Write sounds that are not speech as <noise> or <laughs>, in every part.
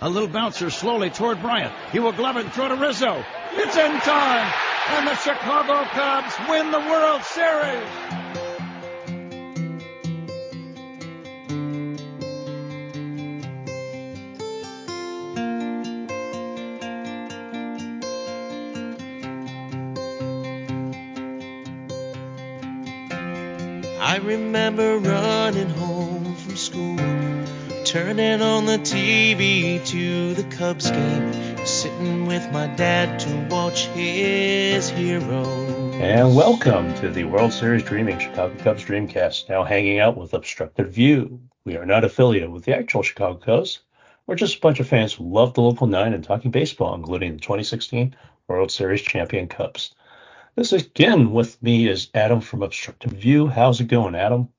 A little bouncer slowly toward Bryant. He will glove it and throw to Rizzo. It's in time, and the Chicago Cubs win the World Series. I remember turning on the TV to the Cubs game, sitting with my dad to watch his heroes. And welcome to the World Series Dreaming Chicago Cubs Dreamcast. Now hanging out with Obstructed View. We are not affiliated with the actual Chicago Cubs. We're just a bunch of fans who love the local nine and talking baseball, including the 2016 World Series champion Cubs. This again with me is Adam from Obstructed View. How's it going, Adam?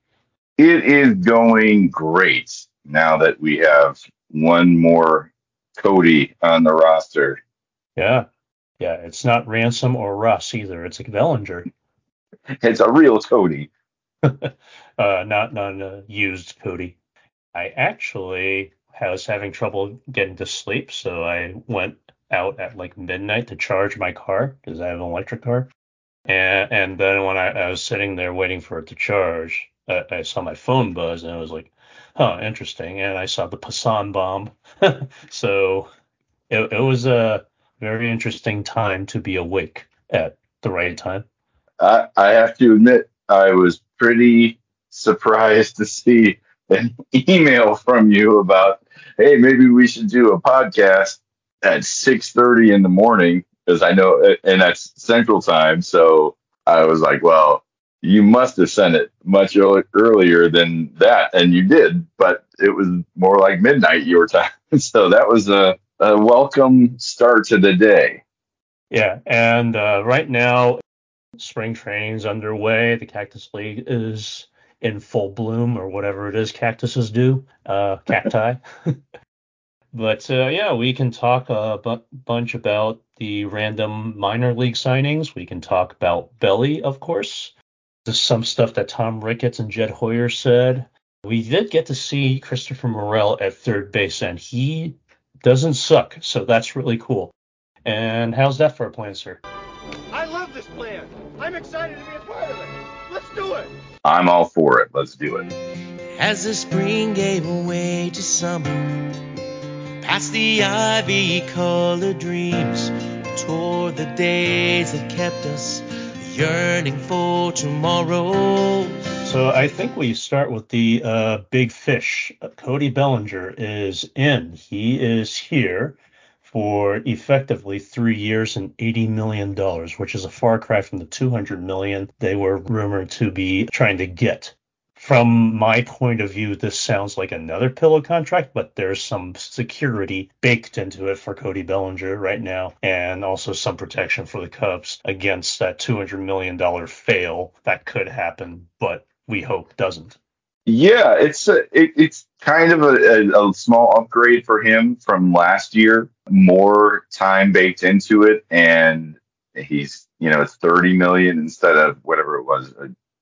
It is going great now that we have one more Cody on the roster. Yeah. Yeah, it's not Ransom or Russ either. It's a Bellinger. <laughs> It's a real Cody. <laughs> uh, not not a used Cody. I actually was having trouble getting to sleep, so I went out at like midnight to charge my car because I have an electric car. And, and then when I, I, was sitting there waiting for it to charge, uh, I saw my phone buzz and I was like, huh, interesting. And I saw the Passan bomb. <laughs> so it, it was a very interesting time to be awake at the right time. I, I have to admit, I was pretty surprised to see an <laughs> email from you about, hey, maybe we should do a podcast at 6:30 in the morning because I know, and that's Central Time. So I was like, well, you must have sent it much earlier than that, and you did, but it was more like midnight your <laughs> time. so that was a, a welcome start to the day. Yeah, and uh, right now, spring training's underway. The Cactus League is in full bloom, or whatever it is cactuses do, uh, cacti. <laughs> But uh, yeah, we can talk a bunch about the random minor league signings. We can talk about Belly, of course. There's some stuff that Tom Ricketts and Jed Hoyer said. We did get to see Christopher Morel at third base, and he doesn't suck, so that's really cool. And how's that for a plan, sir? I love this plan. I'm excited to be a part of it. Let's do it. I'm all for it. Let's do it. As the spring gave away to summer past the ivy colored dreams toward the days that kept us yearning for tomorrow. So I think we start with the uh, big fish. Cody Bellinger is in. He is here for effectively three years and $80 million, which is a far cry from the 200 million they were rumored to be trying to get from my point of view, this sounds like another pillow contract, but there's some security baked into it for Cody Bellinger right now, and also some protection for the Cubs against that $200 million fail that could happen, but we hope doesn't. Yeah, it's a, it, it's kind of a, a, a small upgrade for him from last year. More time baked into it, and he's you know it's 30 million instead of whatever it was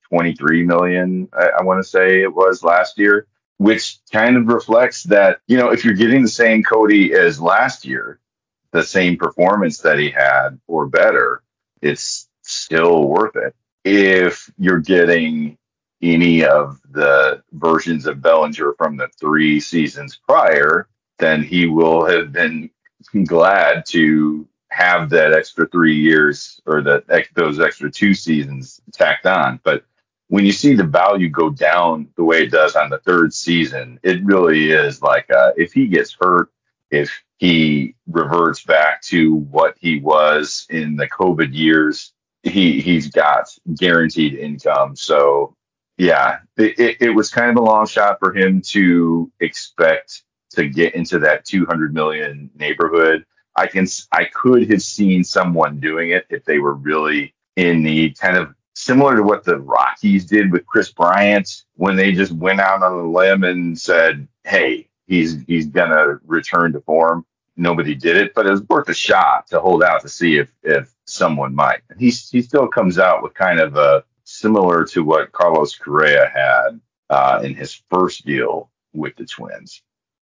23 million, I, I want to say it was last year, which kind of reflects that, you know, if you're getting the same Cody as last year, the same performance that he had or better, it's still worth it. If you're getting any of the versions of Bellinger from the three seasons prior, then he will have been glad to have that extra three years or that those extra two seasons tacked on. But when you see the value go down the way it does on the third season, it really is like uh, if he gets hurt, if he reverts back to what he was in the COVID years, he he's got guaranteed income. So yeah, it, it, it was kind of a long shot for him to expect to get into that 200 million neighborhood. I can I could have seen someone doing it if they were really in need, kind of similar to what the Rockies did with Kris Bryant when they just went out on a limb and said, "Hey, he's he's gonna return to form." Nobody did it, but it was worth a shot to hold out to see if if someone might. And he he still comes out with kind of a similar to what Carlos Correa had uh, in his first deal with the Twins.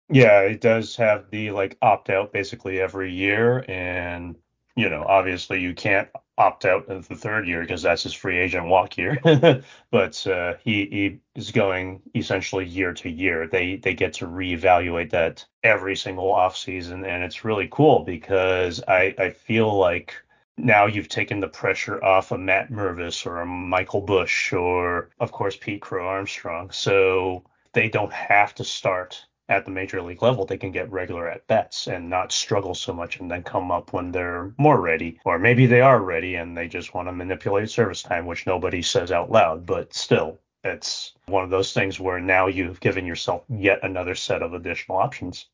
Yeah, it does have the like opt out basically every year, and you know, obviously you can't opt out in the third year because that's his free agent walk year. <laughs> but uh, he he is going essentially year to year. They they get to reevaluate that every single offseason, and it's really cool because I I feel like now you've taken the pressure off of Matt Mervis or Michael Busch or of course Pete Crow Armstrong. So they don't have to start at the major league level, they can get regular at bats and not struggle so much and then come up when they're more ready. Or maybe they are ready and they just want to manipulate service time, which nobody says out loud, but still, it's one of those things where now you've given yourself yet another set of additional options.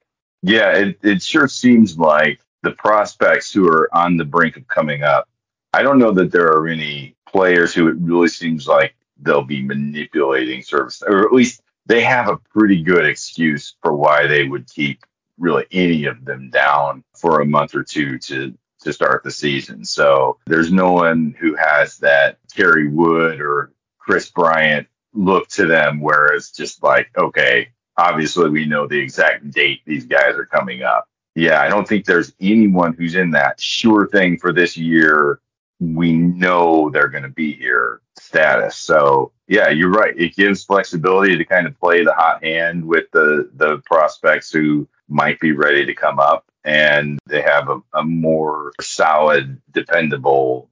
Yeah, it, it sure seems like the prospects who are on the brink of coming up, I don't know that there are any players who it really seems like they'll be manipulating service, or at least they have a pretty good excuse for why they would keep really any of them down for a month or two to to start the season. So there's no one who has that Terry Wood or Kris Bryant look to them where it's just like, okay, obviously we know the exact date these guys are coming up. Yeah, I don't think there's anyone who's in that sure thing for this year. We know they're going to be here status. So yeah, you're right. It gives flexibility to kind of play the hot hand with the the prospects who might be ready to come up, and they have a, a more solid, dependable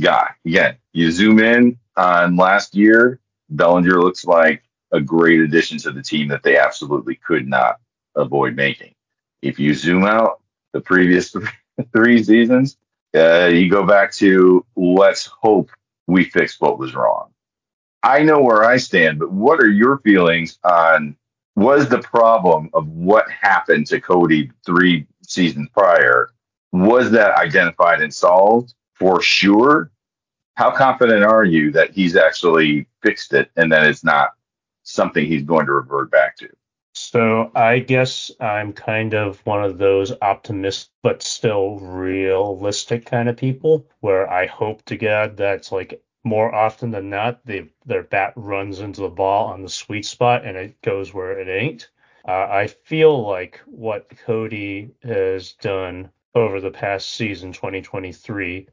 guy. Again, you zoom in on last year, Bellinger looks like a great addition to the team that they absolutely could not avoid making. If you zoom out the previous <laughs> three, seasons, uh, you go back to let's hope we fixed what was wrong. I know where I stand, but what are your feelings on was the problem of what happened to Cody three seasons prior? Was that identified and solved for sure? How confident are you that he's actually fixed it and that it's not something he's going to revert back to? So I guess I'm kind of one of those optimistic but still realistic kind of people where I hope to God that's like more often than not, they, their bat runs into the ball on the sweet spot and it goes where it ain't. Uh, I feel like what Cody has done over the past season, 2023,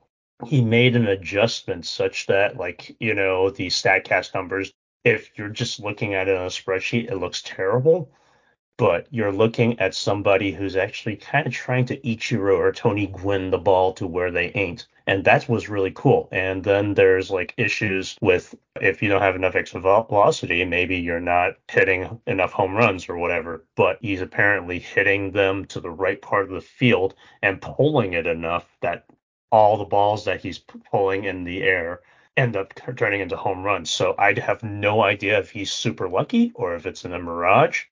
he made an adjustment such that, like, you know, the StatCast numbers, if you're just looking at it on a spreadsheet, it looks terrible but you're looking at somebody who's actually kind of trying to Ichiro or Tony Gwynn the ball to where they ain't. And that was really cool. And then there's like issues with if you don't have enough extra velocity, maybe you're not hitting enough home runs or whatever. But he's apparently hitting them to the right part of the field and pulling it enough that all the balls that he's pulling in the air end up turning into home runs. So I'd have no idea if he's super lucky or if it's in a mirage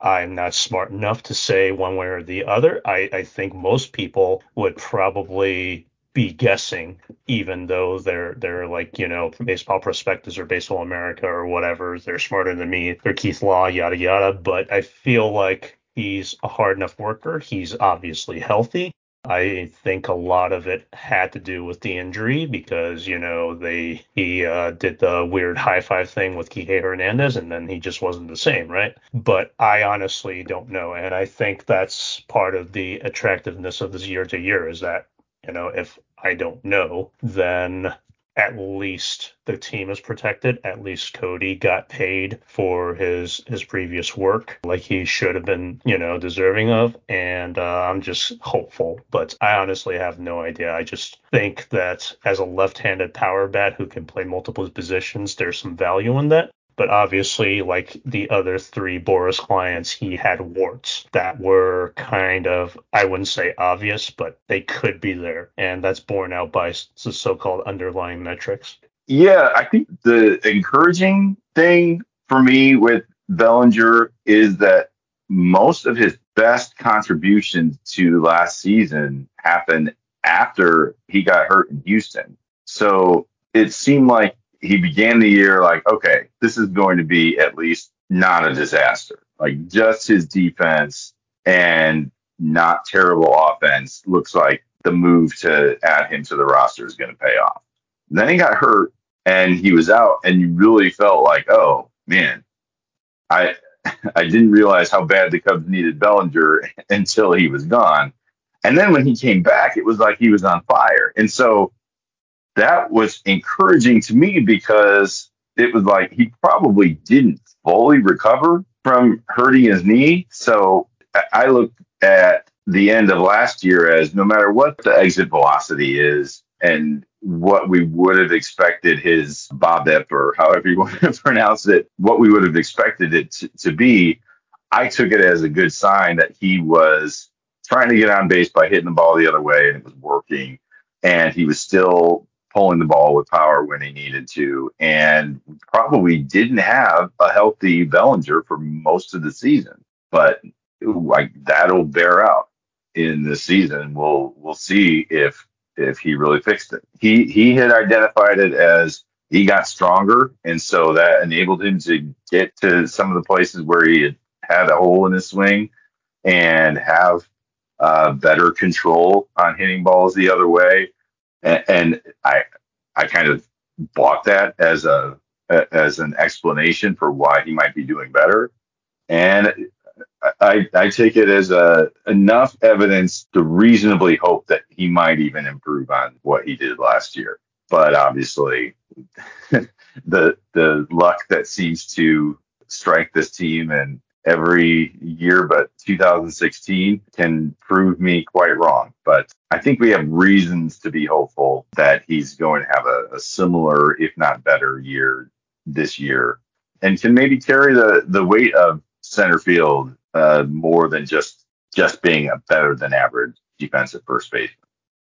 I'm not smart enough to say one way or the other. I, I think most people would probably be guessing, even though they're they're like you know baseball prospectus or baseball America or whatever. They're smarter than me. They're Keith Law, yada yada. But I feel like he's a hard enough worker. He's obviously healthy. I think a lot of it had to do with the injury because you know they he uh, did the weird high five thing with Kike Hernandez and then he just wasn't the same, right? But I honestly don't know, and I think that's part of the attractiveness of this year to year is that you know if I don't know, then at least the team is protected. At least Cody got paid for his his previous work, like he should have been, you know, deserving of. And uh, I'm just hopeful, but I honestly have no idea. I just think that as a left-handed power bat who can play multiple positions, there's some value in that. But obviously, like the other three Boras clients, he had warts that were kind of, I wouldn't say obvious, but they could be there. And that's borne out by the so called underlying metrics. Yeah, I think the encouraging thing for me with Bellinger is that most of his best contributions to last season happened after he got hurt in Houston. So it seemed like he began the year like, okay, this is going to be at least not a disaster. Like just his defense and not terrible offense looks like the move to add him to the roster is going to pay off. Then he got hurt and he was out, and you really felt like, oh man, I <laughs> I didn't realize how bad the Cubs needed Bellinger <laughs> until he was gone. And then when he came back, it was like he was on fire. And so that was encouraging to me because it was like he probably didn't fully recover from hurting his knee. So I looked at the end of last year as no matter what the exit velocity is and what we would have expected his BOBIP or however you <laughs> want to pronounce it, what we would have expected it to, to be, I took it as a good sign that he was trying to get on base by hitting the ball the other way and it was working. And he was still pulling the ball with power when he needed to, and probably didn't have a healthy Bellinger for most of the season. But like that'll bear out in the season. We'll we'll see if if he really fixed it. He he had identified it as he got stronger, and so that enabled him to get to some of the places where he had had a hole in his swing and have uh, better control on hitting balls the other way. And, I I kind of bought that as a as an explanation for why he might be doing better. And I, I take it as a, enough evidence to reasonably hope that he might even improve on what he did last year. But obviously, <laughs> the the luck that seems to strike this team and every year but 2016 can prove me quite wrong. But I think we have reasons to be hopeful that he's going to have a, a similar, if not better, year this year and can maybe carry the, the weight of center field uh, more than just just being a better than average defensive first baseman.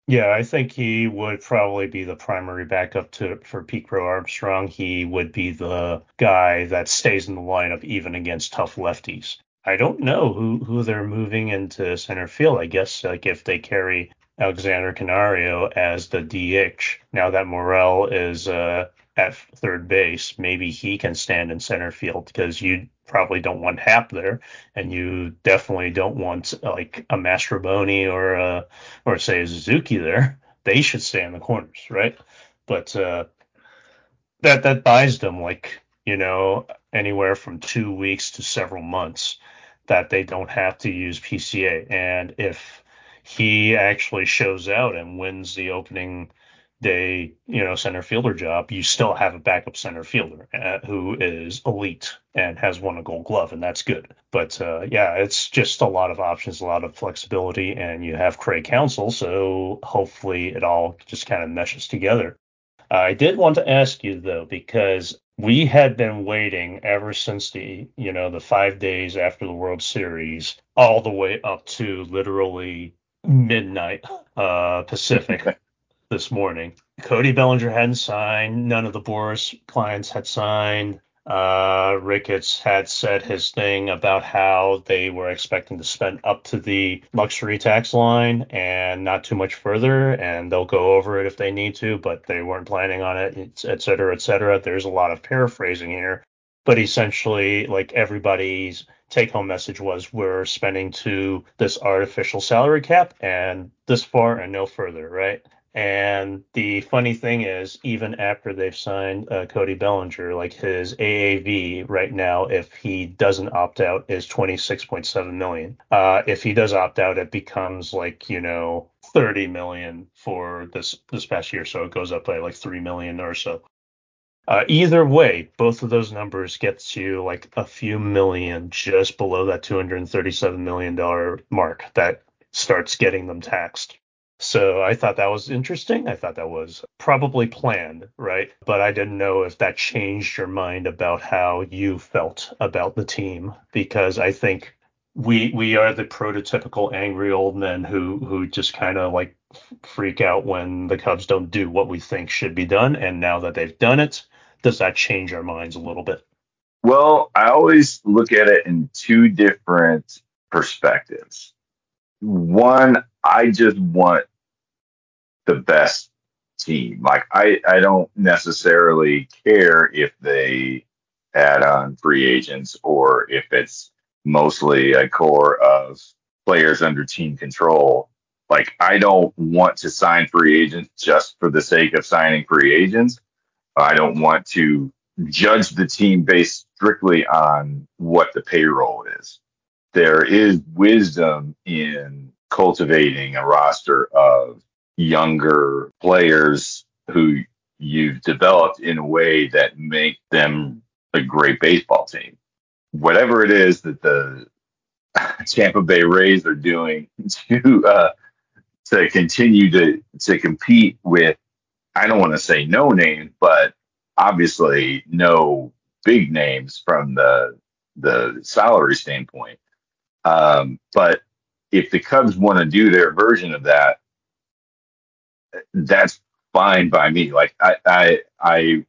Yeah, I think he would probably be the primary backup to for Pete Crow Armstrong. He would be the guy that stays in the lineup even against tough lefties. I don't know who who they're moving into center field. I guess like if they carry Alexander Canario as the DH now that Morel is uh, at third base, maybe he can stand in center field because you probably don't want Happ there, and you definitely don't want like a Mastrobuoni or a, or say a Suzuki there. They should stay in the corners, right? But uh, that that buys them like you know anywhere from two weeks to several months that they don't have to use PCA. And if he actually shows out and wins the opening day, you know, center fielder job, you still have a backup center fielder uh, who is elite and has won a Gold Glove, and that's good. But uh, yeah, it's just a lot of options, a lot of flexibility, and you have Craig Counsell, so hopefully it all just kind of meshes together. I did want to ask you though, because we had been waiting ever since the you know the five days after the World Series, all the way up to literally midnight uh, Pacific <laughs> this morning. Cody Bellinger hadn't signed. None of the Boras clients had signed. Uh, Ricketts had said his thing about how they were expecting to spend up to the luxury tax line and not too much further, and they'll go over it if they need to, but they weren't planning on it, et cetera, et cetera. There's a lot of paraphrasing here, but essentially, like everybody's take home message was we're spending to this artificial salary cap and this far and no further, right? And the funny thing is, even after they've signed uh, Cody Bellinger, like his AAV right now, if he doesn't opt out, is 26.7 million. Uh, if he does opt out, it becomes like you know 30 million for this this past year, so it goes up by like 3 million or so. Uh, either way, both of those numbers gets you like a few million just below that 237 million dollar mark that starts getting them taxed. So I thought that was interesting. I thought that was probably planned, right? But I didn't know if that changed your mind about how you felt about the team because I think we we are the prototypical angry old men who who just kind of like freak out when the Cubs don't do what we think should be done and now that they've done it, does that change our minds a little bit? Well, I always look at it in two different perspectives. One, I just want the best team. Like I, I don't necessarily care if they add on free agents or if it's mostly a core of players under team control. Like I don't want to sign free agents just for the sake of signing free agents. I don't want to judge the team based strictly on what the payroll is. There is wisdom in cultivating a roster of younger players who you've developed in a way that make them a great baseball team. Whatever it is that the <laughs> Tampa Bay Rays are doing to uh, to continue to to compete with, I don't want to say no names, but obviously no big names from the the salary standpoint. Um, but if the Cubs want to do their version of that, that's fine by me. Like I I I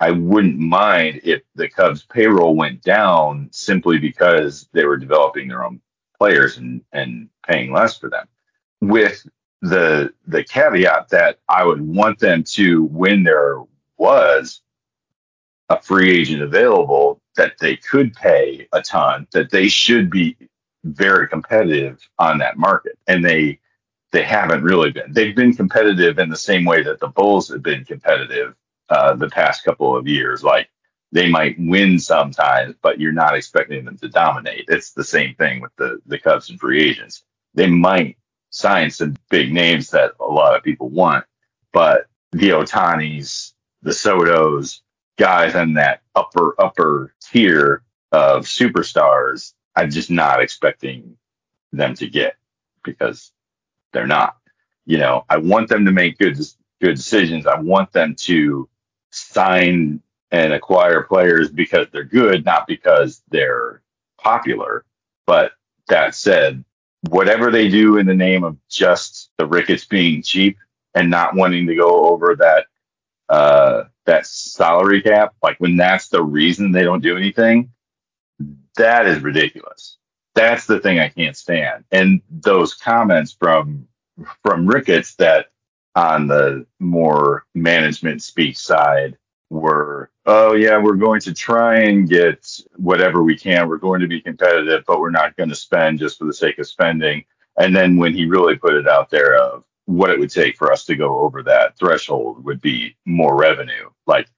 I wouldn't mind if the Cubs payroll went down simply because they were developing their own players and, and paying less for them. With the the caveat that I would want them to when there was a free agent available that they could pay a ton, that they should be very competitive on that market. And they they haven't really been. They've been competitive in the same way that the Bulls have been competitive uh, the past couple of years. Like they might win sometimes, but you're not expecting them to dominate. It's the same thing with the the Cubs and free agents. They might sign some big names that a lot of people want, but the Ohtanis, the Sotos, guys in that upper upper tier of superstars, I'm just not expecting them to get because they're not. You know, I want them to make good good decisions. I want them to sign and acquire players because they're good, not because they're popular. But that said, whatever they do in the name of just the Ricketts being cheap and not wanting to go over that uh, that salary cap, like when that's the reason they don't do anything, that is ridiculous. That's the thing I can't stand. And those comments from from Ricketts that on the more management speak side were, oh yeah, we're going to try and get whatever we can. We're going to be competitive, but we're not going to spend just for the sake of spending. And then when he really put it out there of what it would take for us to go over that threshold would be more revenue. Like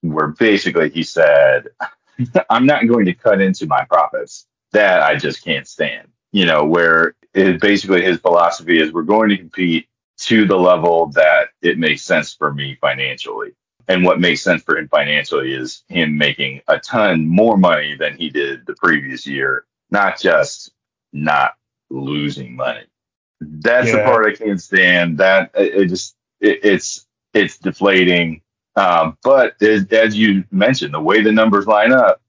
where basically he said, <laughs> I'm not going to cut into my profits. That I just can't stand. You know, where it, basically his philosophy is we're going to compete to the level that it makes sense for me financially. And what makes sense for him financially is him making a ton more money than he did the previous year, not just not losing money. That's yeah. the part I can't stand. That it, just it, it's it's deflating. Um, but as, as you mentioned, the way the numbers line up,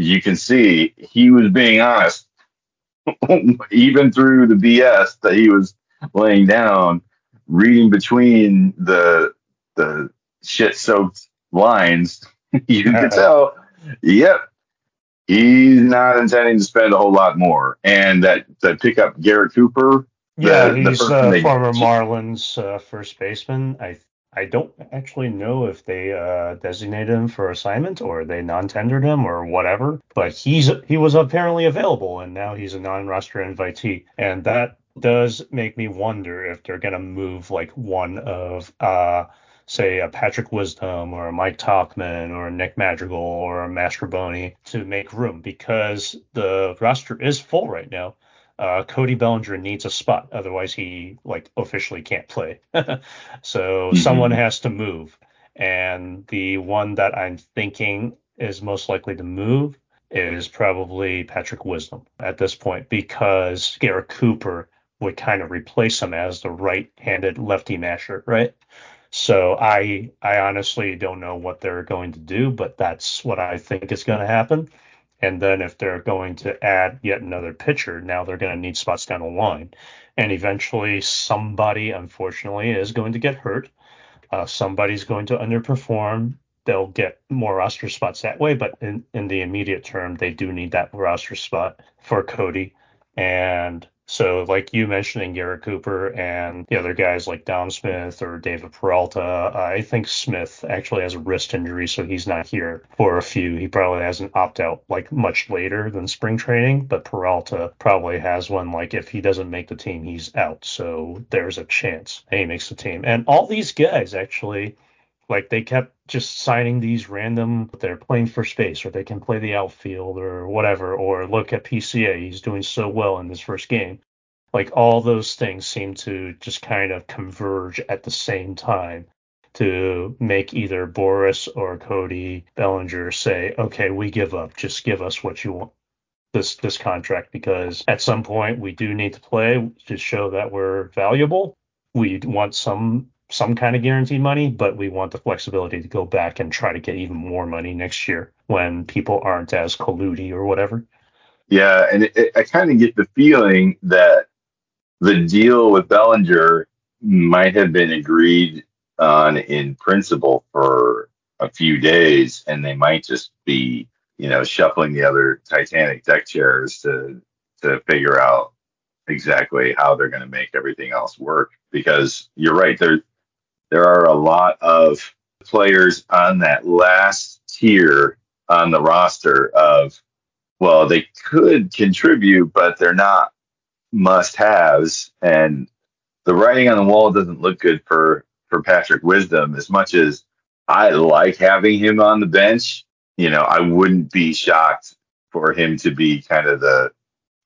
you can see he was being honest, <laughs> even through the BS that he was laying down, reading between the the shit soaked lines. <laughs> you can uh-huh. tell, yep, he's not intending to spend a whole lot more. And that to pick up Garrett Cooper. Yeah, the, he's the uh, former Marlins uh, first baseman. I I don't actually know if they uh, designated him for assignment or they non-tendered him or whatever, but he's he was apparently available and now he's a non-roster invitee, and that does make me wonder if they're gonna move like one of uh say a Patrick Wisdom or a Mike Tauchman or a Nick Madrigal or a Mastrobuoni to make room because the roster is full right now uh, Cody Bellinger needs a spot, otherwise he like officially can't play. <laughs> so mm-hmm. someone has to move, and the one that I'm thinking is most likely to move is probably Patrick Wisdom at this point because Garrett Cooper would kind of replace him as the right-handed lefty masher, right? So I I honestly don't know what they're going to do, but that's what I think is going to happen. And then if they're going to add yet another pitcher, now they're going to need spots down the line. And eventually somebody, unfortunately, is going to get hurt. Uh, somebody's going to underperform. They'll get more roster spots that way, but in, in the immediate term, they do need that roster spot for Cody. And so, like you mentioning Garrett Cooper and the other guys like Dom Smith or David Peralta, I think Smith actually has a wrist injury, so he's not here for a few. He probably has an opt out like much later than spring training, but Peralta probably has one like if he doesn't make the team, he's out. So there's a chance he makes the team. And all these guys actually Like they kept just signing these random, they're playing for space, or they can play the outfield, or whatever. Or look at PCA, he's doing so well in his first game. Like all those things seem to just kind of converge at the same time to make either Boras or Cody Bellinger say, okay, we give up. Just give us what you want this this contract because at some point we do need to play to show that we're valuable. We want some some kind of guaranteed money, but we want the flexibility to go back and try to get even more money next year when people aren't as colludey or whatever. Yeah, and it, it, I kind of get the feeling that the deal with Bellinger might have been agreed on in principle for a few days, and they might just be, you know, shuffling the other Titanic deck chairs to to figure out exactly how they're going to make everything else work. Because you're right, there there are a lot of players on that last tier on the roster of well, they could contribute, but they're not must haves. And the writing on the wall doesn't look good for, for Patrick Wisdom as much as I like having him on the bench. You know, I wouldn't be shocked for him to be kind of the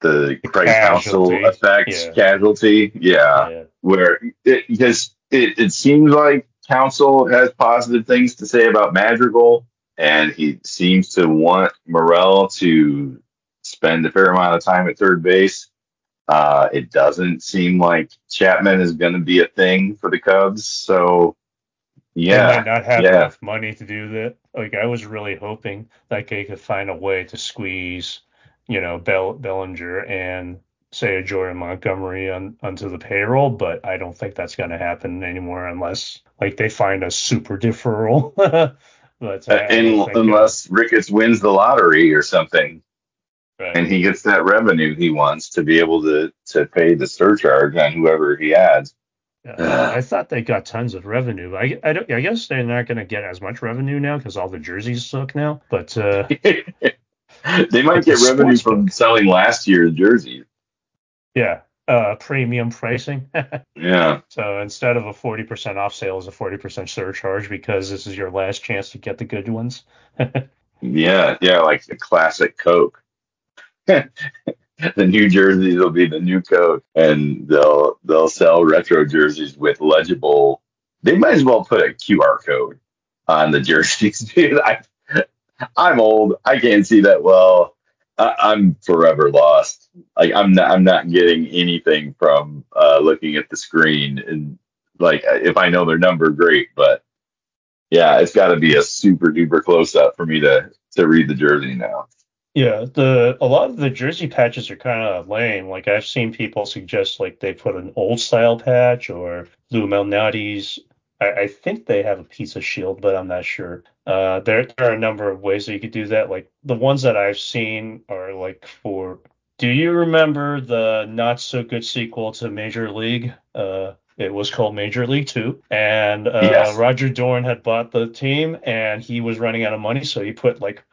the Craig Counsell effect yeah. casualty. Yeah, yeah. Where it, because it, it seems like Counsell has positive things to say about Madrigal, and he seems to want Morel to spend a fair amount of time at third base. Uh, it doesn't seem like Chapman is going to be a thing for the Cubs. So, yeah. They might not have yeah. enough money to do that. Like, I was really hoping that they could find a way to squeeze, you know, Bell, Bellinger and say a Jordan Montgomery on, onto the payroll, but I don't think that's going to happen anymore unless like they find a super deferral. <laughs> but uh, unless Ricketts wins the lottery or something. Right. And he gets that revenue he wants to be able to to pay the surcharge on whoever he adds. Yeah, I thought they got tons of revenue. I, I, I guess they're not going to get as much revenue now because all the jerseys suck now. But uh, <laughs> they might get the revenue from book. selling last year's jerseys. Yeah, uh, premium pricing. <laughs> yeah. So instead of a 40% off sale, is a 40% surcharge because this is your last chance to get the good ones. <laughs> yeah, yeah, like the classic Coke. <laughs> the new jerseys will be the new Coke, and they'll they'll sell retro jerseys with legible. They might as well put a QR code on the jerseys, dude. I, I'm old. I can't see that well. I, am forever lost. Like I'm not I'm not getting anything from uh, looking at the screen and like if I know their number, great. But yeah, it's got to be a super duper close up for me to to read the jersey now. Yeah, the a lot of the jersey patches are kind of lame. Like I've seen people suggest like they put an old style patch or Lou Malnati's I, I, think they have a piece of shield, but I'm not sure. Uh, there, there are a number of ways that you could do that. Like the ones that I've seen are like for. Do you remember the not so good sequel to Major League? Uh, it was called Major League Two, and uh, yes. Roger Dorn had bought the team, and he was running out of money, so he put like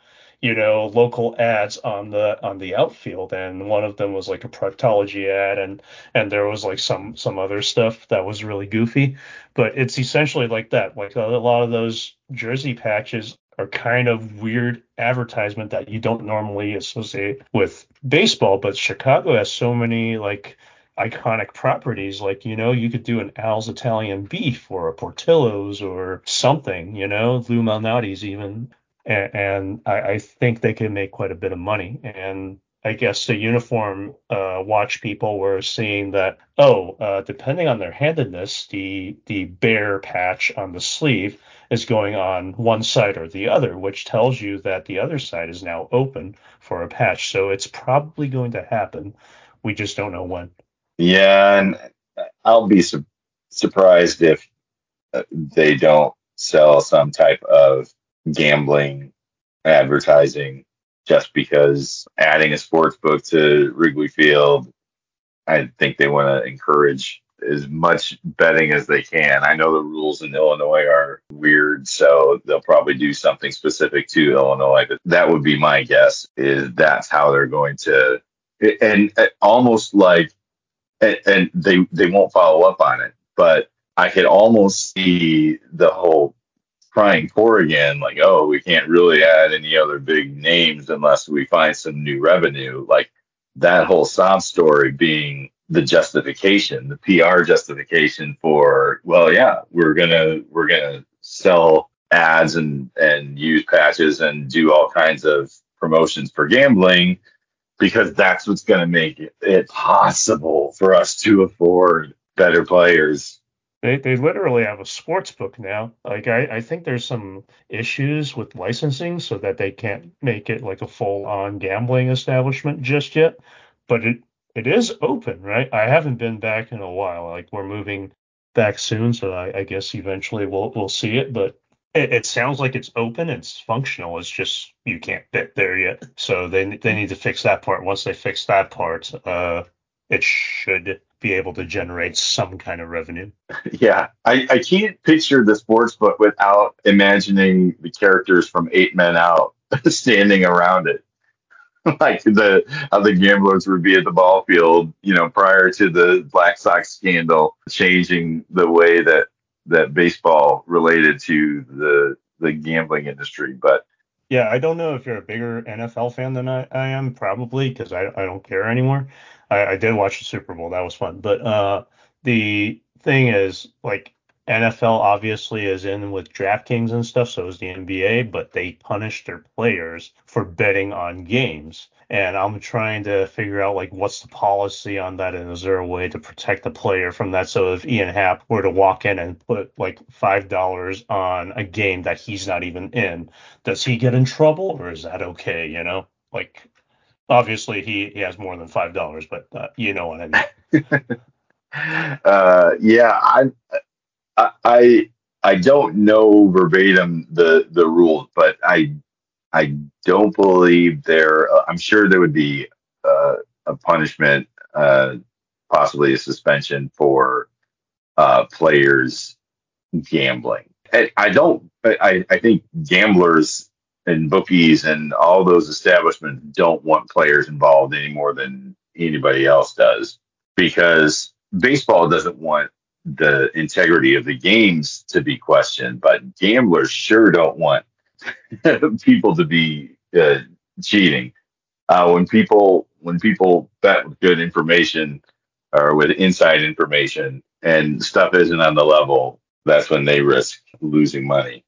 you know local ads on the on the outfield and one of them was like a proctology ad and and there was like some some other stuff that was really goofy. But it's essentially like that like a, a lot of those jersey patches are kind of weird advertisement that you don't normally associate with baseball but chicago has so many like iconic properties. Like you know you could do an al's italian beef or a portillo's or something you know lou malnati's even and, and I, I, think they can make quite a bit of money. And I guess the uniform uh, watch people were seeing that oh, uh, depending on their handedness, the the bear patch on the sleeve is going on one side or the other, which tells you that the other side is now open for a patch. So it's probably going to happen. We just don't know when. Yeah, and I'll be su- surprised if uh, they don't sell some type of gambling advertising just because adding a sports book to Wrigley Field, I think they want to encourage as much betting as they can. I know the rules in Illinois are weird, so they'll probably do something specific to Illinois. But that would be my guess is that's how they're going to and, almost like and, and they they won't follow up on it, but I could almost see the whole crying poor again, like, oh, we can't really add any other big names unless we find some new revenue. Like that whole sob story being the justification, the PR justification for, well, yeah, we're gonna we're gonna sell ads and and use patches and do all kinds of promotions for gambling because that's what's going to make it possible for us to afford better players. They, they literally have a sports book now. Like I, I think there's some issues with licensing so that they can't make it like a full on gambling establishment just yet. But it it is open, right? I haven't been back in a while. Like we're moving back soon, so I, I guess eventually we'll we'll see it. But it, it, sounds like it's open, it's functional. It's just you can't bet there yet. So they they need to fix that part. Once they fix that part, uh, it should be able to generate some kind of revenue. <laughs> Yeah, I, I can't picture the sports book without imagining the characters from Eight Men Out <laughs> standing around it. <laughs> like the how the gamblers would be at the ball field, you know, prior to the Black Sox scandal, changing the way that that baseball related to the the gambling industry. But yeah, I don't know if you're a bigger NFL fan than I, I am, probably because I, I don't care anymore. I, I did watch the Super Bowl, that was fun. But uh, the thing is, like NFL obviously is in with DraftKings and stuff, so is the NBA, but they punish their players for betting on games. And I'm trying to figure out like what's the policy on that, and is there a way to protect the player from that? So if Ian Happ were to walk in and put like five dollars on a game that he's not even in, does he get in trouble, or is that okay? You know, like obviously he, he has more than five dollars, but uh, you know what I mean. <laughs> uh, yeah, I I I don't know verbatim the the rules, but I I don't believe there. Uh, I'm sure there would be uh, a punishment, uh, possibly a suspension for players gambling. I, I don't. I, I think gamblers and bookies and all those establishments don't want players involved any more than anybody else does because baseball doesn't want the integrity of the games to be questioned, but gamblers sure don't want <laughs> people to be uh, cheating. Uh, when people when people bet with good information or with inside information and stuff isn't on the level, that's when they risk losing money.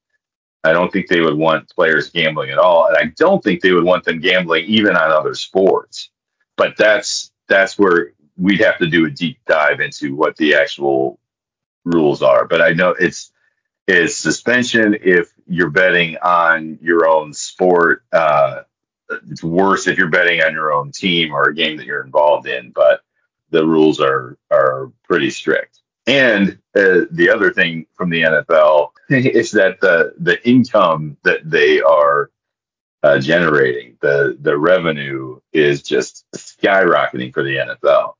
I don't think they would want players gambling at all, and I don't think they would want them gambling even on other sports. But that's that's where we'd have to do a deep dive into what the actual rules are, but I know it's it's suspension if you're betting on your own sport. Uh, it's worse if you're betting on your own team or a game that you're involved in, but the rules are are pretty strict. And uh, the other thing from the NFL <laughs> is that the the income that they are uh, generating, the the revenue is just skyrocketing for the NFL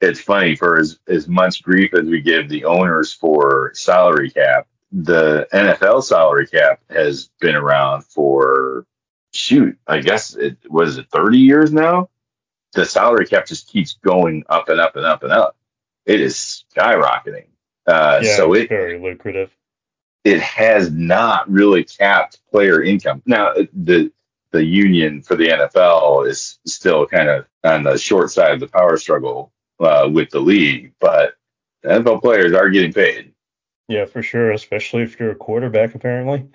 it's funny for as, as much grief as we give the owners for salary cap, the NFL salary cap has been around for shoot, I guess it was it 30 years now. The salary cap just keeps going up and up and up and up. It is skyrocketing. Uh, yeah, so it's it very lucrative. It has not really capped player income. Now the the union for the NFL is still kind of on the short side of the power struggle uh, with the league, but NFL players are getting paid. Yeah, for sure, especially if you're a quarterback, apparently. <laughs>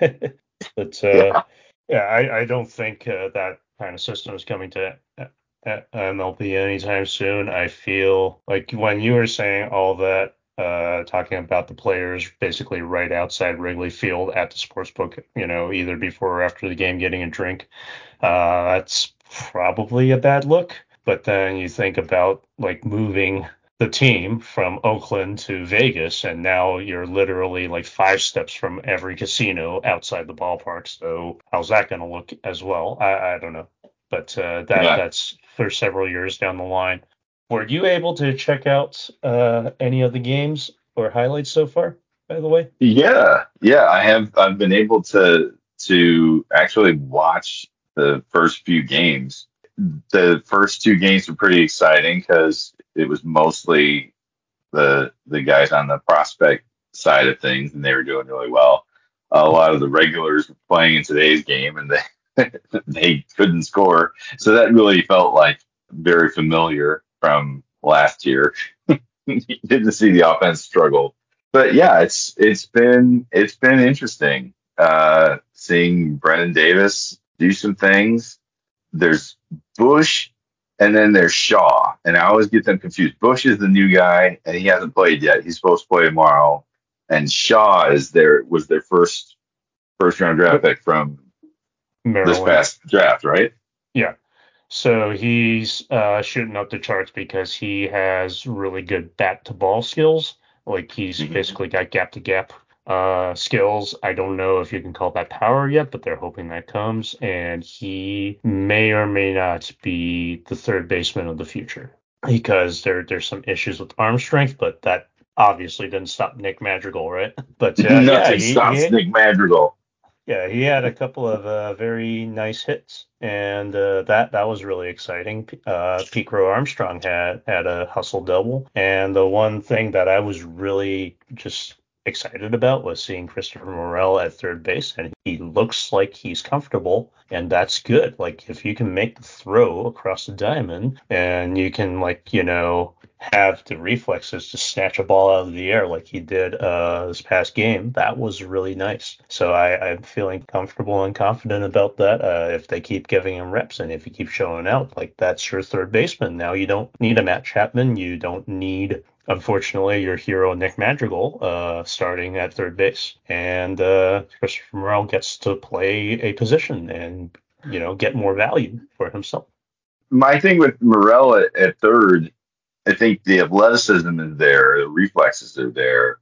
but uh, yeah. yeah, I, I don't think uh, that kind of system is coming to uh, MLB anytime soon. I feel like when you were saying all that, uh, talking about the players basically right outside Wrigley Field at the sports book, you know, either before or after the game getting a drink, uh, that's probably a bad look. But then you think about like moving the team from Oakland to Vegas, and now you're literally like five steps from every casino outside the ballpark. So how's that going to look as well? I, I don't know, but uh, that yeah. that's for several years down the line. Were you able to check out uh, any of the games or highlights so far? By the way. Yeah, yeah, I have. I've been able to to actually watch the first few games the first two games were pretty exciting because it was mostly the the guys on the prospect side of things, and they were doing really well. a lot of the regulars were playing in today's game, and they <laughs> they couldn't score. So that really felt like very familiar from last year. <laughs> Didn't see the offense struggle, but yeah, it's it's been it's been interesting uh, seeing Brennen Davis do some things. There's Busch and then there's Shaw, and I always get them confused. Busch is the new guy, and he hasn't played yet. He's supposed to play tomorrow. And Shaw is their was their first first round draft pick from Maryland. this past draft, right? Yeah. So he's uh, shooting up the charts because he has really good bat to ball skills. Like he's Mhm. basically got gap to gap uh, skills. I don't know if you can call that power yet, but they're hoping that comes. And he may or may not be the third baseman of the future because there there's some issues with arm strength, but that obviously didn't stop Nick Madrigal, right? But uh, <laughs> yeah, Nothing he, stops he- Nick Madrigal. Yeah, he had a couple of uh, very nice hits, and uh, that that was really exciting. Uh, Armstrong had had a hustle double, and the one thing that I was really just excited about was seeing Christopher Morel at third base, and he looks like he's comfortable, and that's good. Like if you can make the throw across the diamond, and you can like you know have the reflexes to snatch a ball out of the air like he did uh, this past game, that was really nice. So I, I'm feeling comfortable and confident about that. Uh, if they keep giving him reps and if he keeps showing out, like that's your third baseman. Now you don't need a Matt Chapman. You don't need, unfortunately, your hero Nick Madrigal uh, starting at third base. And uh, Christopher Morel gets to play a position and you know get more value for himself. My thing with Morel at, at third, I think the athleticism is there, the reflexes are there.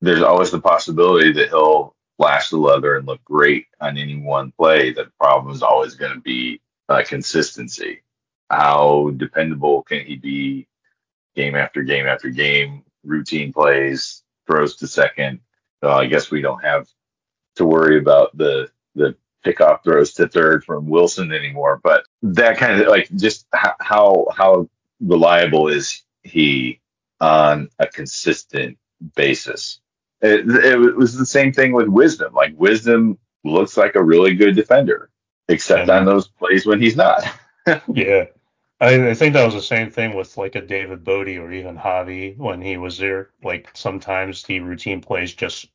There's always the possibility that he'll flash the leather and look great on any one play. The problem is always going to be uh, consistency. How dependable can he be game after game after game, routine plays, throws to second? So I guess we don't have to worry about the the pickoff throws to third from Wilson anymore. But that kind of like just how how reliable is he on a consistent basis? It, it was the same thing with Wisdom. Like Wisdom looks like a really good defender, except on those plays when he's not. <laughs> Yeah. I, I think that was the same thing with like a David Bote or even Javi when he was there. Like sometimes the routine plays just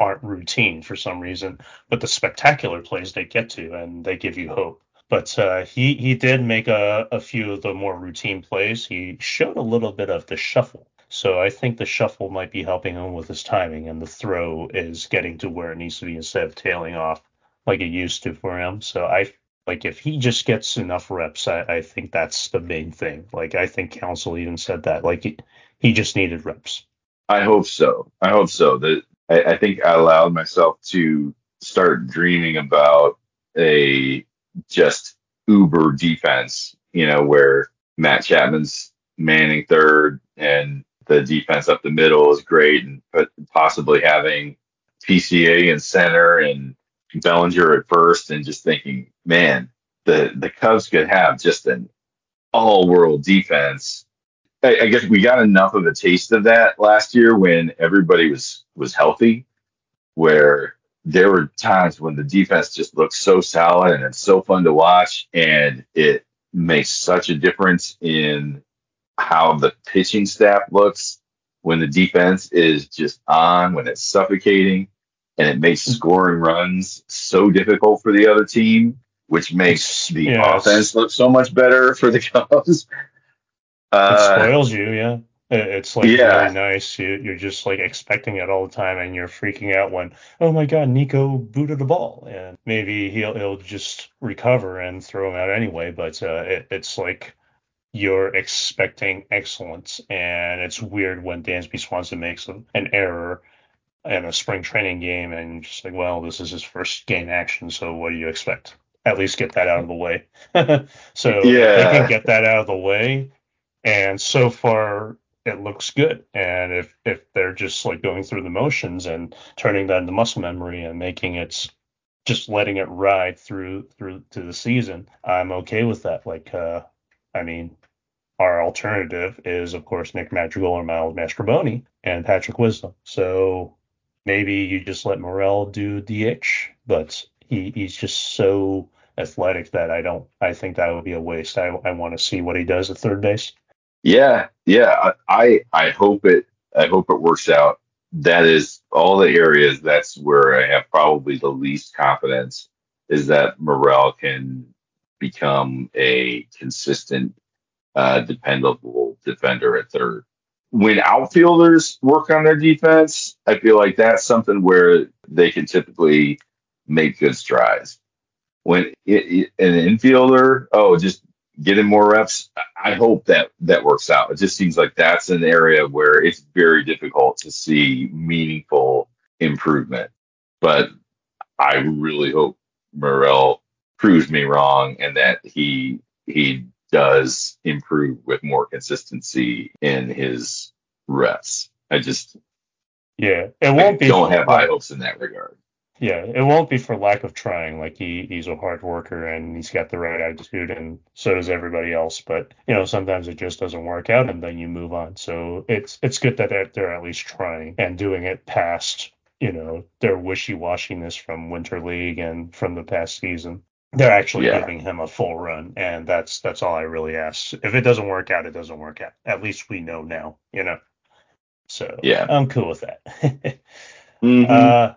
aren't routine for some reason, but the spectacular plays they get to and they give you hope. But uh, he he did make a, a few of the more routine plays. He showed a little bit of the shuffle. So I think the shuffle might be helping him with his timing, and the throw is getting to where it needs to be instead of tailing off like it used to for him. So I like if he just gets enough reps, I, I think that's the main thing. Like I think Counsell even said that. Like he, he just needed reps. I hope so. I hope so. That I, I think I allowed myself to start dreaming about a just uber defense, you know, where Matt Chapman's manning third and the defense up the middle is great and possibly having PCA in center and Bellinger at first and just thinking, man, the, the Cubs could have just an all world defense. I, I guess we got enough of a taste of that last year when everybody was was healthy, where there were times when the defense just looked so solid and it's so fun to watch, and it makes such a difference in how the pitching staff looks when the defense is just on, when it's suffocating, and it makes scoring runs so difficult for the other team, which makes the Yes. offense look so much better for the <laughs> Cubs. It Uh, spoils you, yeah. It- It's like Yeah. really nice. You, you're just like expecting it all the time, and you're freaking out when, oh my God, Nico booted the ball, and maybe he'll he'll just recover and throw him out anyway. But uh, it, it's like you're expecting excellence, and it's weird when Dansby Swanson makes a, an error in a spring training game, and just like, well, this is his first game action, so what do you expect? At least get that out of the way. <laughs> so if they Yeah. can get that out of the way, and so far it looks good. And if if they're just like going through the motions and turning that into muscle memory and making it just letting it ride through through to the season, I'm okay with that. Like, uh, I mean, our alternative is of course Nick Madrigal or Miles Mastrobuoni and Patrick Wisdom. So maybe you just let Morel do DH, but he, he's just so athletic that I don't. I think that would be a waste. I I want to see what he does at third base. Yeah, yeah. I I hope it I hope it works out. That is all the areas. That's where I have probably the least confidence is that Morel can become a consistent, uh, dependable defender at third. When outfielders work on their defense, I feel like that's something where they can typically make good strides. When it, it, an infielder, oh, just getting more reps. I hope that that works out. It just seems like that's an area where it's very difficult to see meaningful improvement. But I really hope Morel proves me wrong and that he he does improve with more consistency in his reps. I just yeah, it won't I be. don't have high hopes in that regard. Yeah, it won't be for lack of trying. Like he he's a hard worker and he's got the right attitude, and so does everybody else. But you know, sometimes it just doesn't work out, and then you move on. So it's it's good that they're, they're at least trying and doing it past you know their wishy washiness from winter league and from the past season. They're actually Yeah. giving him a full run, and that's that's all I really ask. If it doesn't work out, it doesn't work out. At least we know now, you know. So Yeah. I'm cool with that. <laughs> Mhm. Uh,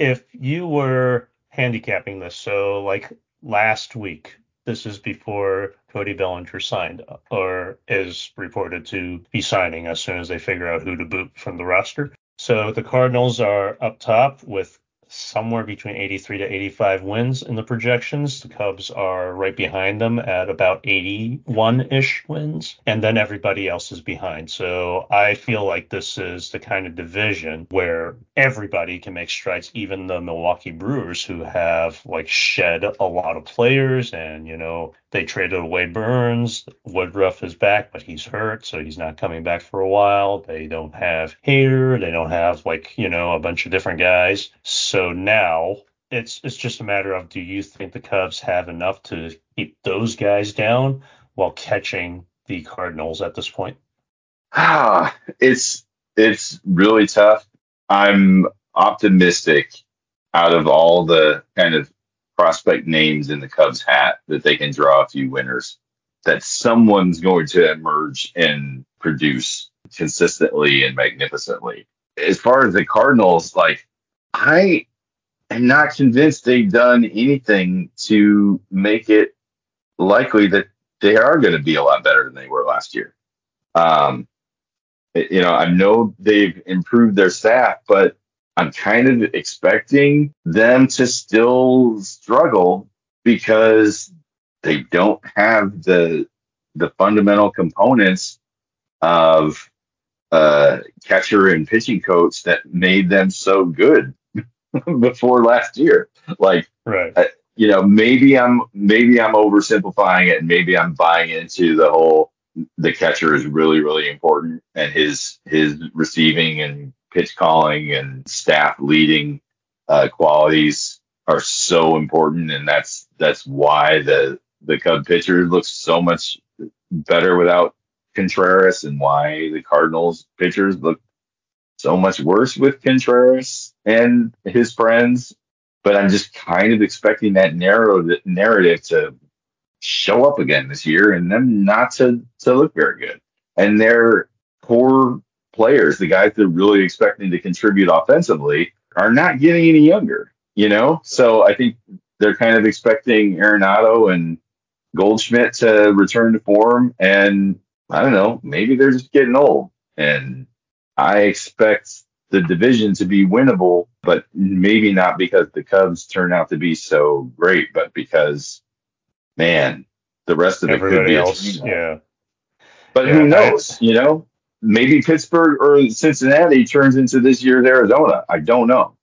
if you were handicapping this, so like last week, this is before Cody Bellinger signed or is reported to be signing as soon as they figure out who to boot from the roster. So the Cardinals are up top with somewhere between 83 to 85 wins in the projections. The Cubs are right behind them at about 81 ish wins, and then everybody else is behind. So I feel like this is the kind of division where everybody can make strides, even the Milwaukee Brewers, who have like shed a lot of players, and you know they traded away Burnes. Woodruff is back, but he's hurt, so he's not coming back for a while. They don't have Hader. They don't have like you know a bunch of different guys. So now it's it's just a matter of do you think the Cubs have enough to keep those guys down while catching the Cardinals at this point? Ah, it's it's really tough. I'm optimistic out of all the kind of prospect names in the Cubs hat that they can draw a few winners. That someone's going to emerge and produce consistently and magnificently. As far as the Cardinals, like I am not convinced they've done anything to make it likely that they are going to be a lot better than they were last year. Um, you know, I know they've improved their staff, but I'm kind of expecting them to still struggle because they don't have the the fundamental components of uh, catcher and pitching coach that made them so good <laughs> before last year. Like Right. you know, maybe I'm maybe I'm oversimplifying it, and maybe I'm buying into the whole the catcher is really really important, and his his receiving and pitch calling and staff leading uh, qualities are so important, and that's that's why the the Cub pitcher looks so much better without Contreras, and why the Cardinals pitchers look so much worse with Contreras and his friends but I'm just kind of expecting that narrow narrative to show up again this year and them not to to look very good. And their core players, the guys that are really expecting to contribute offensively, are not getting any younger, you know? So I think they're kind of expecting Arenado and Goldschmidt to return to form and I don't know, maybe they're just getting old. And I expect the division to be winnable, but maybe not because the Cubs turn out to be so great, but because, man, the rest of it could be else, yeah. But Yeah, who knows? You know, maybe Pittsburgh or Cincinnati turns into this year's Arizona. I don't know.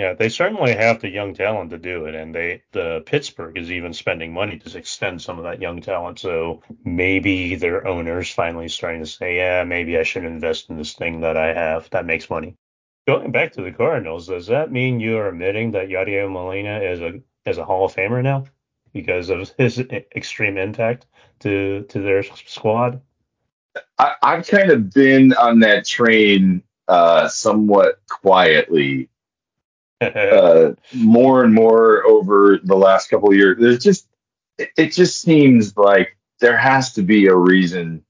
Yeah, they certainly have the young talent to do it, and they the Pittsburgh is even spending money to extend some of that young talent. So maybe their owners finally starting to say, yeah, maybe I should invest in this thing that I have that makes money. Going back to the Cardinals, does that mean you are admitting that Yadier Molina is a is a Hall of Famer now because of <laughs> his extreme impact to to their squad? I, I've kind of been on that train uh, somewhat quietly uh, more and more over the last couple of years. There's just it just seems like there has to be a reason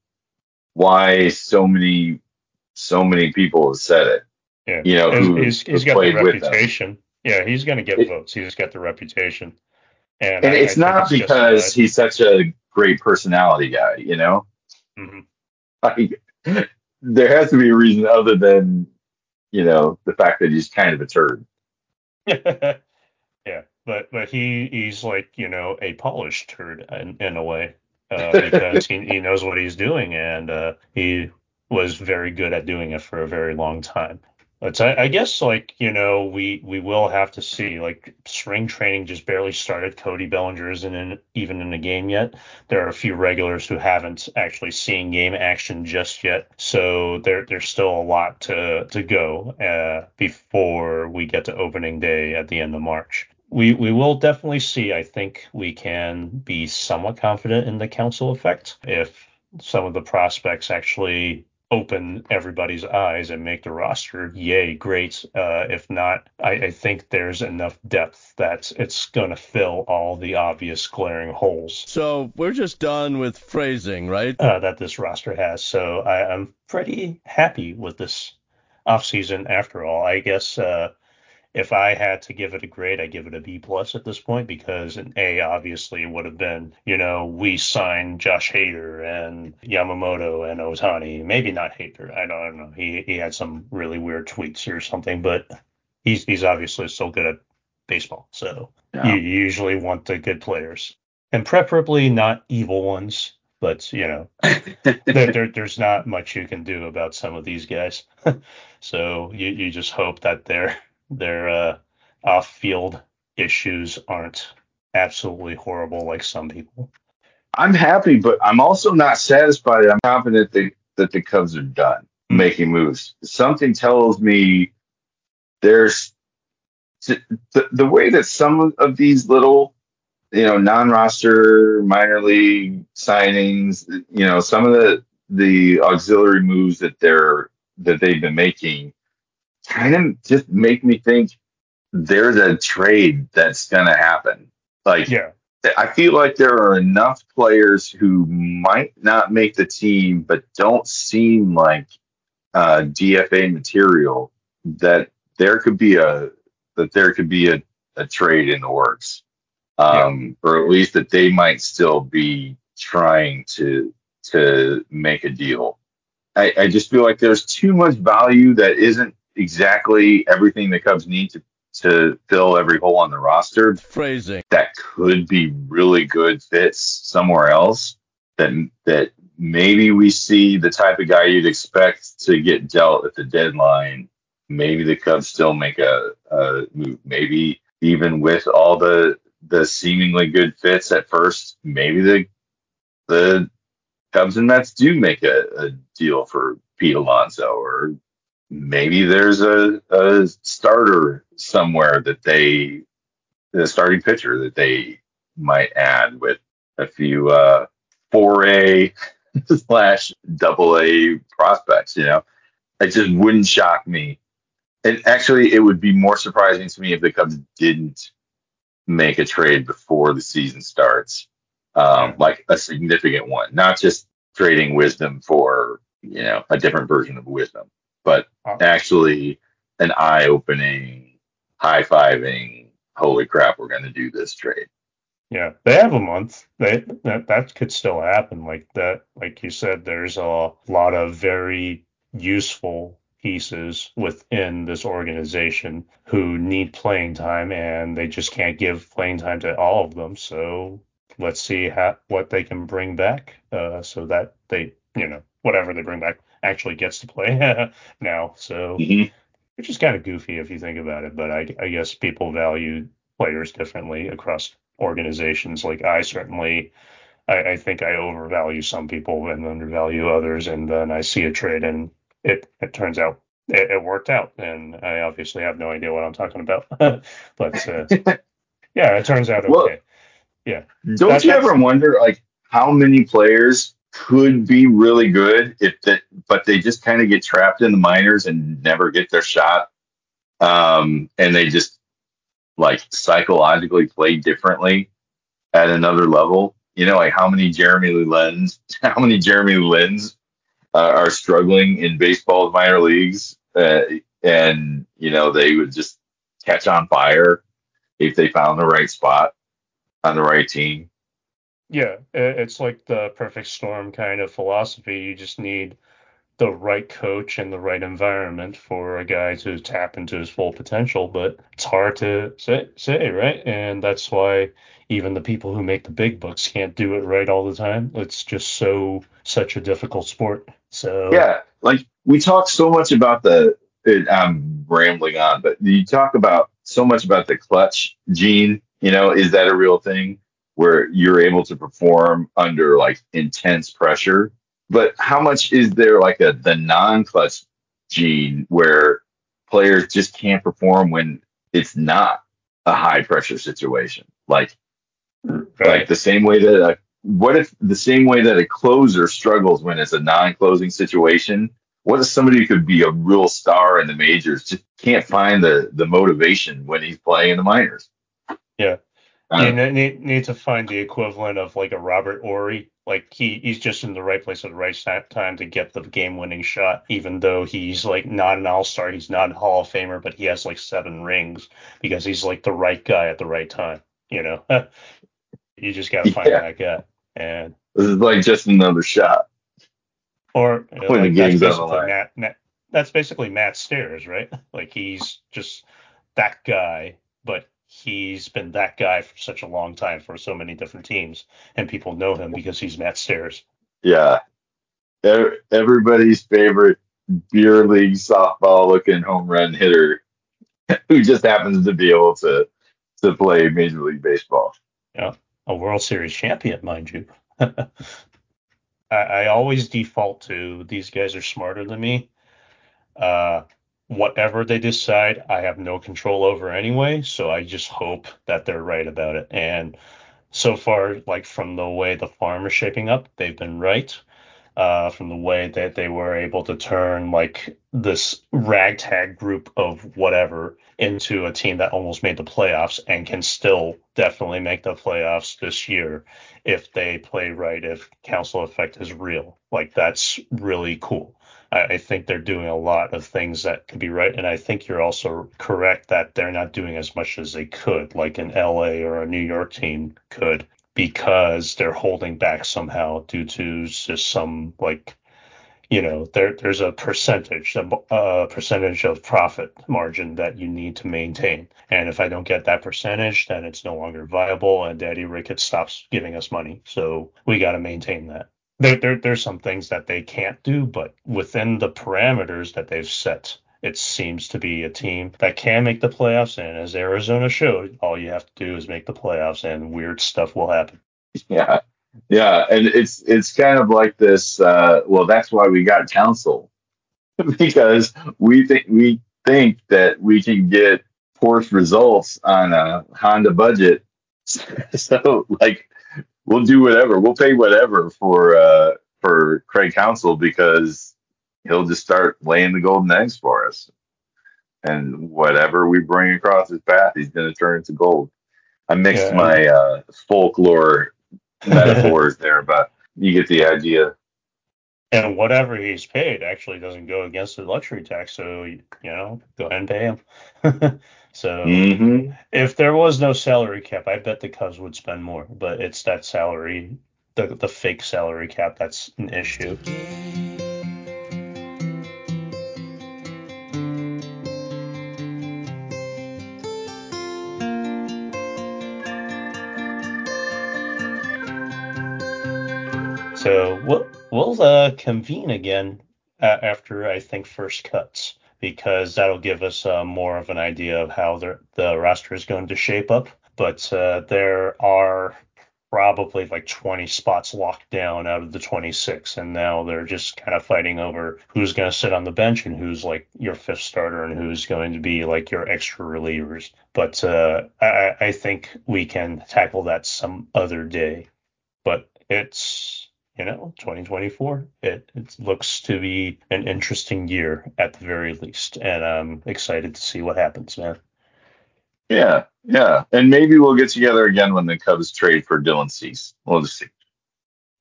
why so many so many people have said it. yeah. You know, who, he's, he's got the played with them. reputation. Yeah, he's going to get It- votes. He's got the reputation. And, And I- it's I not it's because justified. he's such a great personality guy, you know? Mhm. Like, there has to be a reason other than, you know, the fact that he's kind of a turd. <laughs> yeah, but but he he's like you know a polished turd in, in a way uh, because he, he knows what he's doing and uh, he was very good at doing it for a very long time. But I, I guess like you know we we will have to see like spring training just barely started. Cody Bellinger isn't in, even in the game yet. There are a few regulars who haven't actually seen game action just yet, so there there's still a lot to to go uh, before we get to opening day at the end of March. We we will definitely see. I think we can be somewhat confident in the Counsell effect if some of the prospects actually open everybody's eyes and make the roster, yay, great. Uh, if not, I, I think there's enough depth that it's going to fill all the obvious glaring holes So we're just done with phrasing, right? uh, that this roster has. So I, I'm pretty happy with this offseason after all. I guess uh, if I had to give it a grade, I give it a B plus at this point because an A obviously would have been, you know, we signed Josh Hader and Yamamoto and Ohtani. Maybe not Hader. I don't, I don't know. He he had some really weird tweets or something, but he's he's obviously still good at baseball. So Yeah. you usually want the good players and preferably not evil ones. But you know, <laughs> there, there, there's not much you can do about some of these guys. <laughs> so you, you just hope that their their uh, off-field issues aren't absolutely horrible like some people. I'm happy, but I'm also not satisfied. I'm confident that, that the Cubs are done Hmm. making moves. Something tells me there's the, the way that some of these little, you know, non-roster minor league signings, you know, some of the the auxiliary moves that they're that they've been making kind of just make me think there's a trade that's gonna happen. Like Yeah, I feel like there are enough players who might not make the team, but don't seem like uh, DFA material. That there could be a that there could be a, a trade in the works, um, or at least that they might still be trying to to make a deal. I, I just feel like there's too much value that isn't exactly everything the Cubs need to to fill every hole on the roster Phrasing. that could be really good fits somewhere else that that maybe we see the type of guy you'd expect to get dealt at the deadline maybe the cubs still make a, a move maybe even with all the the seemingly good fits at first maybe the the cubs and mets do make a, a deal for pete alonso or maybe there's a, a starter somewhere that they the starting pitcher that they might add with a few uh 4A <laughs> slash double A prospects, you know. It just wouldn't shock me. And actually it would be more surprising to me if the Cubs didn't make a trade before the season starts. Um like a significant one. Not just trading wisdom for, you know, a different version of wisdom, but actually an eye opening, high fiving, holy crap, we're going to do this trade. yeah. They have a month. They that that could still happen. Like that, like you said, there's a lot of very useful pieces within this organization who need playing time, and they just can't give playing time to all of them. So let's see how what they can bring back, uh, so that they, you know, whatever they bring back actually gets to play <laughs> now. So which is kind of goofy if you think about it. But I, I guess people value players differently across organizations. Like I certainly, I, I think I overvalue some people and undervalue others, and then I see a trade and it it turns out it, it worked out, and I obviously have no idea what I'm talking about. <laughs> but uh, yeah, it turns out Well, okay. Don't you ever wonder, like, how many players could be really good if that, but they just kind of get trapped in the minors and never get their shot. Um, and they just like psychologically play differently at another level. You know, like how many Jeremy Lin's, <laughs> how many Jeremy Lin's uh, are struggling in baseball's minor leagues, uh, and you know they would just catch on fire if they found the right spot on the right team. Yeah, it's like the perfect storm kind of philosophy. You just need the right coach and the right environment for a guy to tap into his full potential, but it's hard to say, say right? And that's why even the people who make the big books can't do it right all the time. It's just so such a difficult sport. So yeah, like we talk so much about the. It, I'm rambling on, but you talk about so much about the clutch gene. You know, is that a real thing? Where you're able to perform under like intense pressure. But how much is there like a the non-clutch gene where players just can't perform when it's not a high pressure situation? Like right. like the same way that a what if the same way that a closer struggles when it's a non-closing situation? What if somebody who could be a real star in the majors just can't find the the motivation when he's playing in the minors? Yeah, you need, need to find the equivalent of like a Robert Horry. Like he, he's just in the right place at the right time to get the game winning shot, even though he's like not an all star, he's not a Hall of Famer, but he has like seven rings because he's like the right guy at the right time. You know, <laughs> you just gotta find yeah. that guy. And this is like just another shot. Or you know, like, that's basically Matt, Matt, that's basically Matt Stairs, right? Like he's just that guy, but he's been that guy for such a long time for so many different teams, and people know him because he's Matt Stairs. Yeah, everybody's favorite beer league softball looking home run hitter <laughs> who just happens to be able to to play Major League Baseball. Yeah, a World Series champion, mind you. <laughs> I, I always default to these guys are smarter than me. Uh, whatever they decide, I have no control over anyway. So I just hope that they're right about it. And so far, like from the way the farm is shaping up, they've been right. Uh, from the way that they were able to turn like this ragtag group of whatever into a team that almost made the playoffs and can still definitely make the playoffs this year if they play right, if Counsell effect is real. Like that's really cool. I, I think they're doing a lot of things that could be right. And I think you're also correct that they're not doing as much as they could, like an LA or a New York team could, because they're holding back somehow due to just some like you know there there's a percentage a percentage of profit margin that you need to maintain and if i don't get that percentage then it's no longer viable and daddy ricketts stops giving us money so we got to maintain that there, there there's some things that they can't do, but within the parameters that they've set, it seems to be a team that can make the playoffs. And as Arizona showed, all you have to do is make the playoffs, and weird stuff will happen. <laughs> Yeah, yeah, and it's it's kind of like this. Uh, well, that's why we got Counsell <laughs> because we think we think that we can get Porsche results on a Honda budget. <laughs> so like we'll do whatever. We'll pay whatever for uh, for Craig Counsell because he'll just start laying the golden eggs for us. And whatever we bring across his path, he's going to turn into gold. I mixed yeah. my uh, folklore metaphors there, but you get the idea. And whatever he's paid actually doesn't go against the luxury tax, so you know, go ahead and pay him. <laughs> So mm-hmm. if there was no salary cap, I bet the Cubs would spend more. But it's that salary, the the fake salary cap, that's an issue. So we'll we'll uh, convene again uh, after I think first cuts because that'll give us uh, more of an idea of how the, the roster is going to shape up. But uh, there are probably like 20 spots locked down out of the 26 and now they're just kind of fighting over who's going to sit on the bench and who's like your fifth starter and who's going to be like your extra relievers but uh, I, I think we can tackle that some other day but it's you know, 2024, it, it looks to be an interesting year at the very least. And I'm excited to see what happens, man. Yeah, yeah. And maybe we'll get together again when the Cubs trade for Dylan Cease. We'll just see.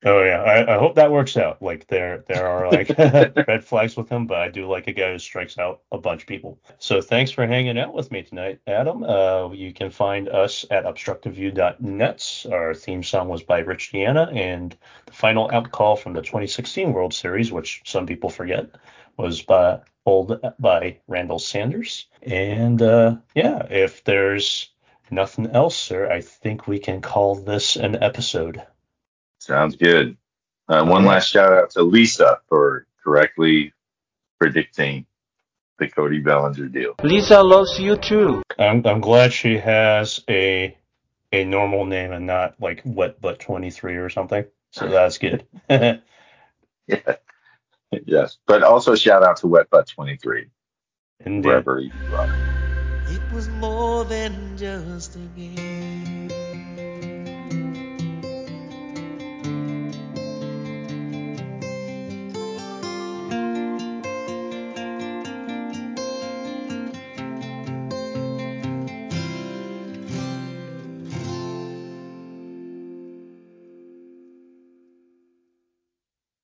Oh yeah, I, I hope that works out. Like there there are like <laughs> red flags with him, but I do like a guy who strikes out a bunch of people. So thanks for hanging out with me tonight, Adam. Uh, you can find us at obstructedview.net. Our theme song was by Rich Deanna, and the final out call from the 2016 World Series, which some people forget, was by pulled by Randall Sanders. And uh, yeah, if there's nothing else, sir, I think we can call this an episode. Sounds good. Uh, one last shout out to Lisa for correctly predicting the Cody Bellinger deal. Lisa loves you too. I'm I'm glad she has a a normal name and not like Wet Butt 23 or something. So that's good. <laughs> Yeah. Yes. But also shout out to Wet Butt 23, Indeed. wherever you are. It was more than just a game.